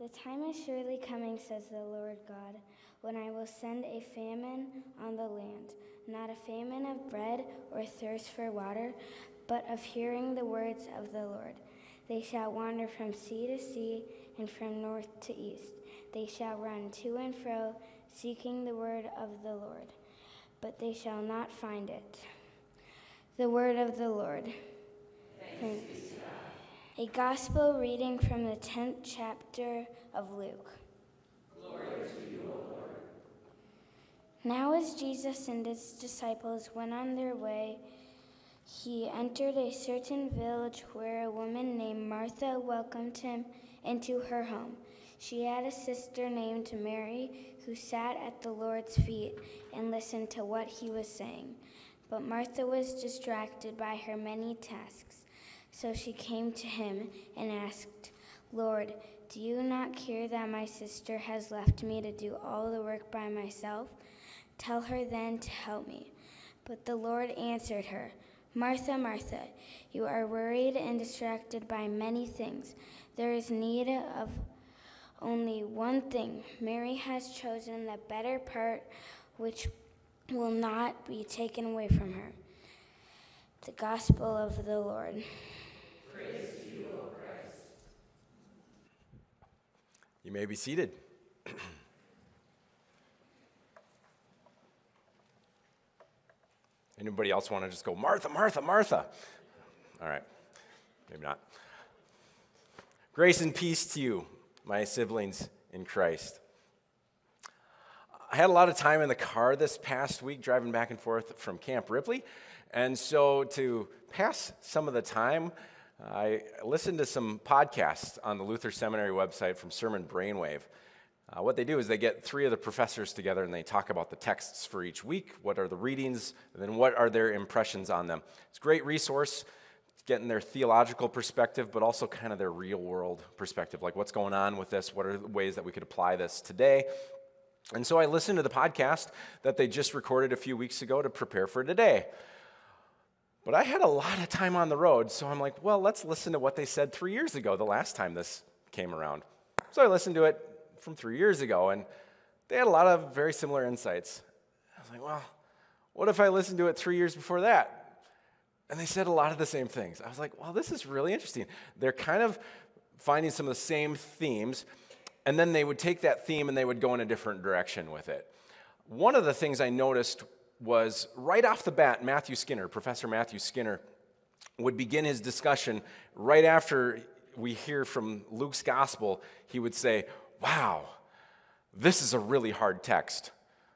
The time is surely coming, says the Lord God when I will send a famine on the land, not a famine of bread or thirst for water, but of hearing the words of the Lord. They shall wander from sea to sea and from north to east. They shall run to and fro, seeking the word of the Lord, but they shall not find it. The word of the Lord. Thanks. A gospel reading from the 10th chapter of Luke. Now, as Jesus and his disciples went on their way, he entered a certain village where a woman named Martha welcomed him into her home. She had a sister named Mary who sat at the Lord's feet and listened to what he was saying. But Martha was distracted by her many tasks. So she came to him and asked, Lord, do you not care that my sister has left me to do all the work by myself? Tell her then to help me. But the Lord answered her, Martha, Martha, you are worried and distracted by many things. There is need of only one thing. Mary has chosen the better part, which will not be taken away from her. The Gospel of the Lord. Praise you, O Christ. You may be seated. Anybody else want to just go, Martha, Martha, Martha? All right, maybe not. Grace and peace to you, my siblings in Christ. I had a lot of time in the car this past week driving back and forth from Camp Ripley. And so to pass some of the time, I listened to some podcasts on the Luther Seminary website from Sermon Brainwave. Uh, what they do is they get three of the professors together and they talk about the texts for each week. What are the readings? And then what are their impressions on them? It's a great resource, getting their theological perspective, but also kind of their real world perspective. Like what's going on with this? What are the ways that we could apply this today? And so I listened to the podcast that they just recorded a few weeks ago to prepare for today. But I had a lot of time on the road, so I'm like, well, let's listen to what they said three years ago, the last time this came around. So I listened to it, from three years ago, and they had a lot of very similar insights. I was like, well, what if I listened to it three years before that? And they said a lot of the same things. I was like, well, this is really interesting. They're kind of finding some of the same themes, and then they would take that theme and they would go in a different direction with it. One of the things I noticed was right off the bat, Matthew Skinner, Professor Matthew Skinner, would begin his discussion right after we hear from Luke's gospel. He would say, wow, this is a really hard text.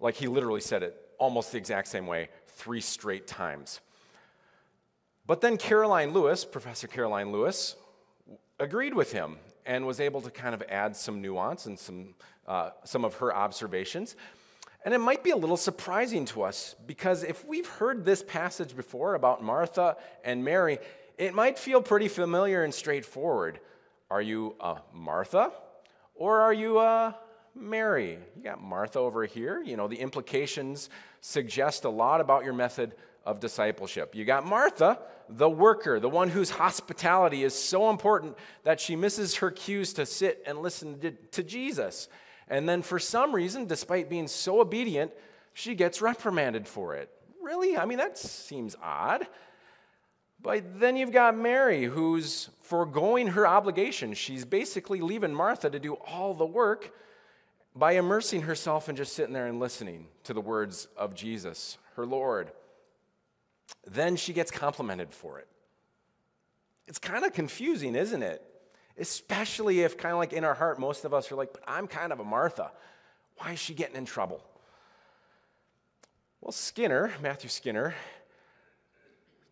Like he literally said it almost the exact same way three straight times. But then Karoline Lewis, Professor Karoline Lewis, agreed with him and was able to kind of add some nuance and some, uh, some of her observations. And it might be a little surprising to us because if we've heard this passage before about Martha and Mary, it might feel pretty familiar and straightforward. Are you a Martha or are you a Mary? You got Martha over here. You know, the implications suggest a lot about your method of discipleship. You got Martha, the worker, the one whose hospitality is so important that she misses her cues to sit and listen to, Jesus. And then, for some reason, despite being so obedient, she gets reprimanded for it. Really? I mean, that seems odd. But then you've got Mary, who's foregoing her obligation. She's basically leaving Martha to do all the work by immersing herself and just sitting there and listening to the words of Jesus, her Lord. Then she gets complimented for it. It's kind of confusing, isn't it? Especially if, kind of like in our heart, most of us are like, but I'm kind of a Martha. Why is she getting in trouble? Well, Skinner, Matthew Skinner,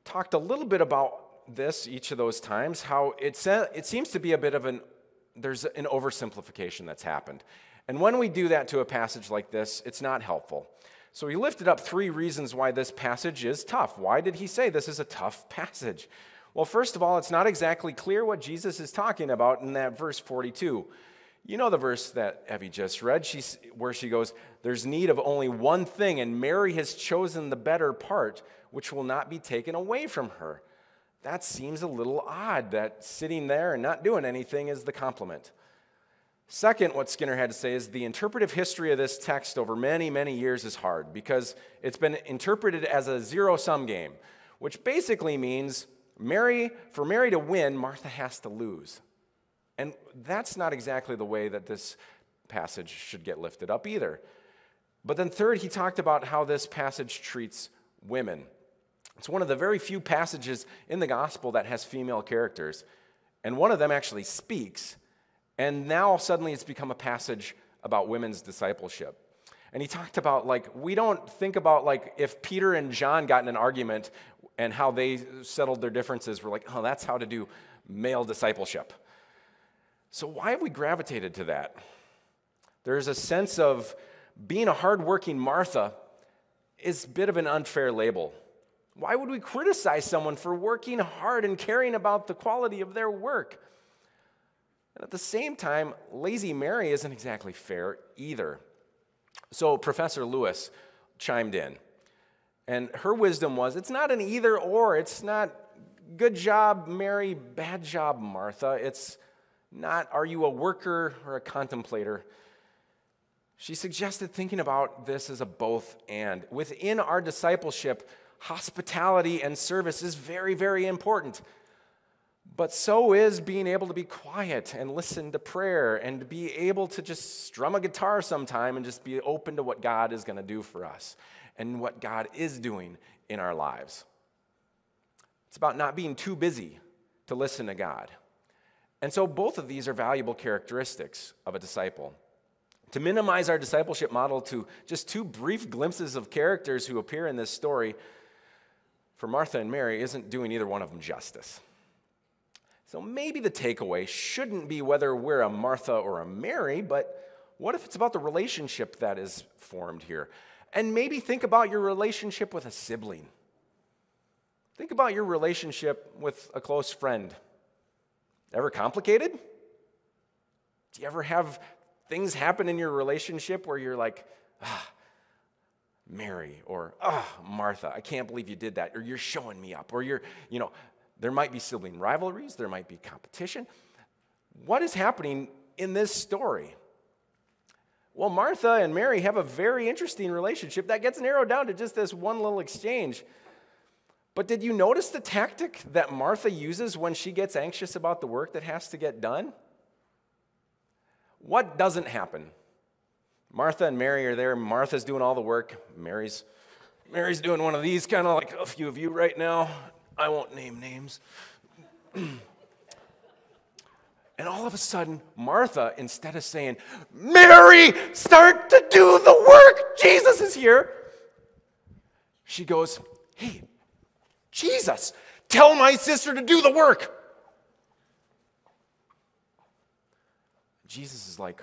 talked a little bit about this each of those times, how it, it seems to be a bit of an, there's an oversimplification that's happened. And when we do that to a passage like this, it's not helpful. So he lifted up three reasons why this passage is tough. Why did he say this is a tough passage? Well, first of all, it's not exactly clear what Jesus is talking about in that verse 42. You know the verse that Evie just read, she's, where she goes, There's need of only one thing, and Mary has chosen the better part, which will not be taken away from her. That seems a little odd that sitting there and not doing anything is the compliment. Second, what Skinner had to say is the interpretive history of this text over many, many years is hard because it's been interpreted as a zero sum game, which basically means Mary, for Mary to win, Martha has to lose. And that's not exactly the way that this passage should get lifted up either. But then, third, he talked about how this passage treats women. It's one of the very few passages in the gospel that has female characters. And one of them actually speaks. And now suddenly it's become a passage about women's discipleship. And he talked about, like, we don't think about, like, if Peter and John got in an argument and how they settled their differences. We're like, oh, that's how to do male discipleship. So, why have we gravitated to that? There's a sense of being a hardworking Martha is a bit of an unfair label. Why would we criticize someone for working hard and caring about the quality of their work? And at the same time, lazy Mary isn't exactly fair either. So, Professor Lewis chimed in. And her wisdom was it's not an either or. It's not good job, Mary, bad job, Martha. It's not are you a worker or a contemplator. She suggested thinking about this as a both and. Within our discipleship, hospitality and service is very, very important. But so is being able to be quiet and listen to prayer and be able to just strum a guitar sometime and just be open to what God is going to do for us and what God is doing in our lives. It's about not being too busy to listen to God. And so both of these are valuable characteristics of a disciple. To minimize our discipleship model to just two brief glimpses of characters who appear in this story for Martha and Mary isn't doing either one of them justice. So maybe the takeaway shouldn't be whether we're a Martha or a Mary, but what if it's about the relationship that is formed here? And maybe think about your relationship with a sibling. Think about your relationship with a close friend. Ever complicated? Do you ever have things happen in your relationship where you're like, ah, Mary, or ah, Martha, I can't believe you did that, or you're showing me up, or you're, you know, there might be sibling rivalries, there might be competition. What is happening in this story? Well, Martha and Mary have a very interesting relationship that gets narrowed down to just this one little exchange. But did you notice the tactic that Martha uses when she gets anxious about the work that has to get done? What doesn't happen? Martha and Mary are there. Martha's doing all the work. Mary's Mary's doing one of these, kind of like a few of you right now. I won't name names. And all of a sudden, Martha, instead of saying, Mary, start to do the work, Jesus is here, she goes, Hey, Jesus, tell my sister to do the work. Jesus is like,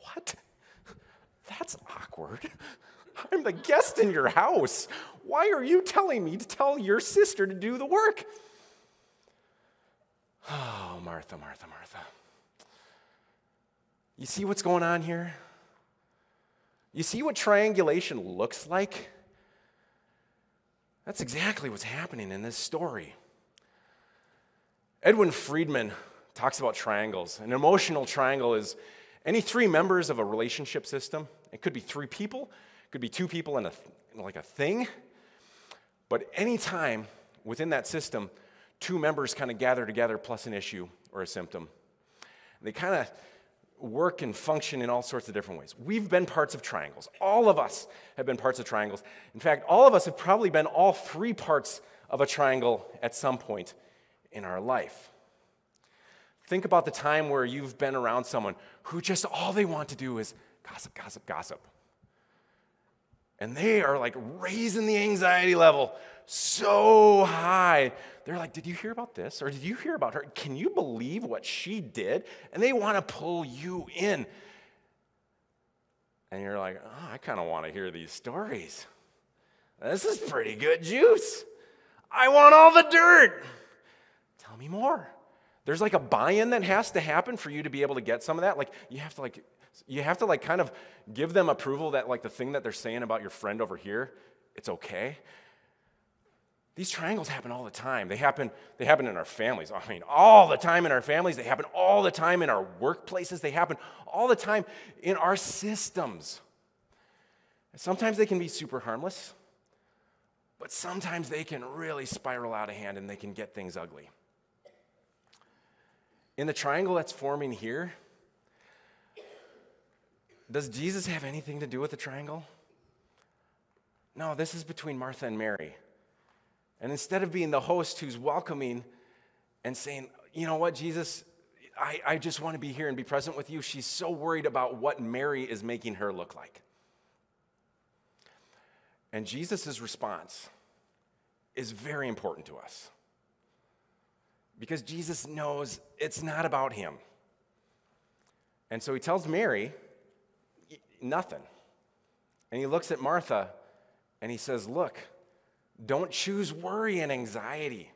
What? That's awkward. I'm the guest in your house. Why are you telling me to tell your sister to do the work? Oh, Martha, Martha, Martha. You see what's going on here? You see what triangulation looks like? That's exactly what's happening in this story. Edwin Friedman talks about triangles. An emotional triangle is any three members of a relationship system. It could be three people, could be two people and a, like a thing. But anytime within that system, two members kind of gather together plus an issue or a symptom. They kind of work and function in all sorts of different ways. We've been parts of triangles. All of us have been parts of triangles. In fact, all of us have probably been all three parts of a triangle at some point in our life. Think about the time where you've been around someone who just all they want to do is gossip, gossip, gossip. And they are like raising the anxiety level so high. They're like, Did you hear about this? Or did you hear about her? Can you believe what she did? And they want to pull you in. And you're like, oh, I kind of want to hear these stories. This is pretty good juice. I want all the dirt. Tell me more. There's like a buy-in that has to happen for you to be able to get some of that. Like you have to like you have to like kind of give them approval that like the thing that they're saying about your friend over here, it's okay. These triangles happen all the time. They happen, they happen in our families. I mean, all the time in our families. They happen all the time in our workplaces. They happen all the time in our systems. sometimes they can be super harmless, but sometimes they can really spiral out of hand and they can get things ugly. In the triangle that's forming here, does Jesus have anything to do with the triangle? No, this is between Martha and Mary. And instead of being the host who's welcoming and saying, you know what, Jesus, I, I just want to be here and be present with you, she's so worried about what Mary is making her look like. And Jesus' response is very important to us because Jesus knows it's not about him. And so he tells Mary nothing. And he looks at Martha and he says, Look, don't choose worry and anxiety.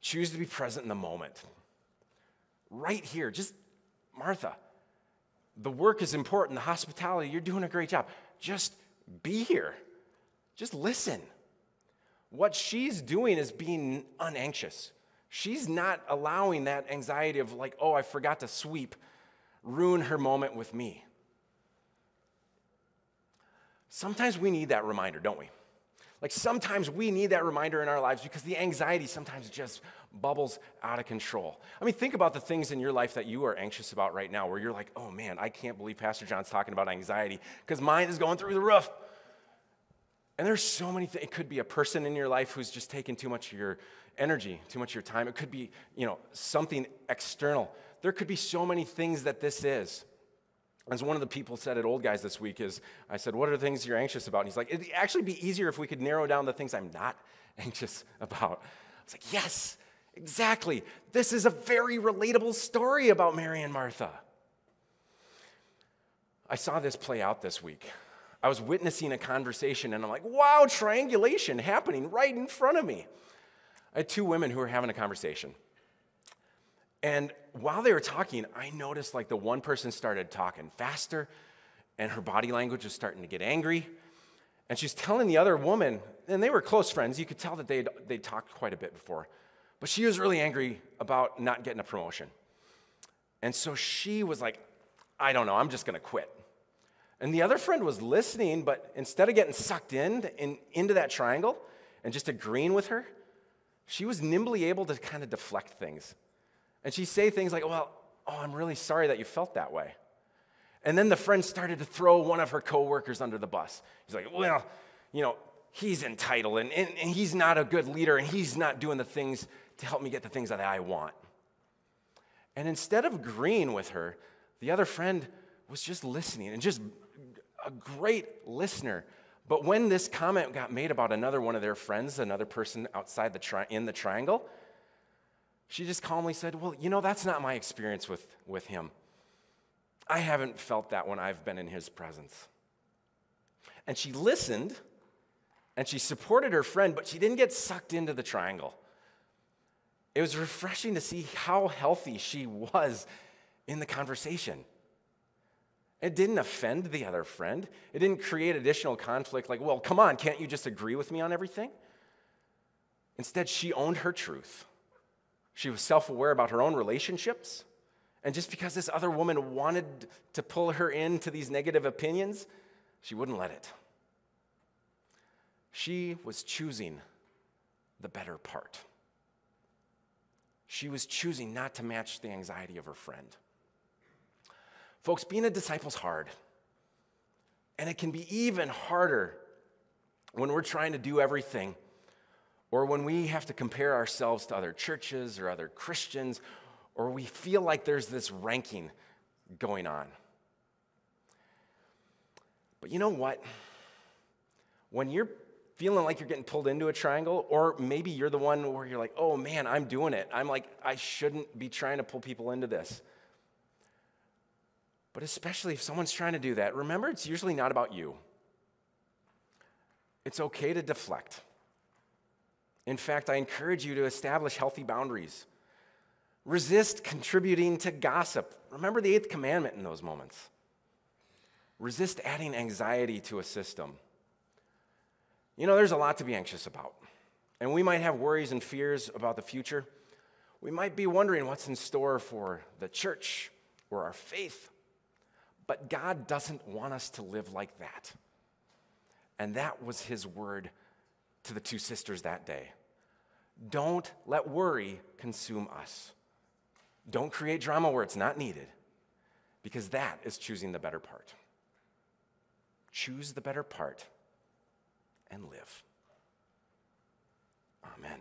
Choose to be present in the moment. Right here, just Martha, the work is important, the hospitality, you're doing a great job. Just be here. Just listen. What she's doing is being unanxious. She's not allowing that anxiety of, like, oh, I forgot to sweep, ruin her moment with me. Sometimes we need that reminder, don't we? Like sometimes we need that reminder in our lives because the anxiety sometimes just bubbles out of control. I mean, think about the things in your life that you are anxious about right now where you're like, oh man, I can't believe Pastor John's talking about anxiety because mine is going through the roof. And there's so many things. It could be a person in your life who's just taking too much of your energy, too much of your time. It could be, you know, something external. There could be so many things that this is. As one of the people said at Old Guys this week, is I said, What are the things you're anxious about? And he's like, It'd actually be easier if we could narrow down the things I'm not anxious about. I was like, Yes, exactly. This is a very relatable story about Mary and Martha. I saw this play out this week. I was witnessing a conversation and I'm like, wow, triangulation happening right in front of me. I had two women who were having a conversation. And while they were talking, I noticed like the one person started talking faster and her body language was starting to get angry. And she's telling the other woman, and they were close friends, you could tell that they'd, they'd talked quite a bit before, but she was really angry about not getting a promotion. And so she was like, I don't know, I'm just gonna quit. And the other friend was listening, but instead of getting sucked in, in into that triangle and just agreeing with her, she was nimbly able to kind of deflect things and she'd say things like, Well, oh, I'm really sorry that you felt that way. And then the friend started to throw one of her coworkers under the bus. He's like, Well, you know, he's entitled and, and, and he's not a good leader and he's not doing the things to help me get the things that I want. And instead of agreeing with her, the other friend was just listening and just a great listener. But when this comment got made about another one of their friends, another person outside the tri- in the triangle, she just calmly said, Well, you know, that's not my experience with, with him. I haven't felt that when I've been in his presence. And she listened and she supported her friend, but she didn't get sucked into the triangle. It was refreshing to see how healthy she was in the conversation. It didn't offend the other friend. It didn't create additional conflict like, well, come on, can't you just agree with me on everything? Instead, she owned her truth. She was self aware about her own relationships. And just because this other woman wanted to pull her into these negative opinions, she wouldn't let it. She was choosing the better part. She was choosing not to match the anxiety of her friend. Folks, being a disciple is hard. And it can be even harder when we're trying to do everything or when we have to compare ourselves to other churches or other Christians, or we feel like there's this ranking going on. But you know what? When you're feeling like you're getting pulled into a triangle, or maybe you're the one where you're like, oh man, I'm doing it. I'm like, I shouldn't be trying to pull people into this. But especially if someone's trying to do that, remember it's usually not about you. It's okay to deflect. In fact, I encourage you to establish healthy boundaries. Resist contributing to gossip. Remember the eighth commandment in those moments. Resist adding anxiety to a system. You know, there's a lot to be anxious about. And we might have worries and fears about the future. We might be wondering what's in store for the church or our faith. But God doesn't want us to live like that. And that was his word to the two sisters that day. Don't let worry consume us. Don't create drama where it's not needed, because that is choosing the better part. Choose the better part and live. Amen.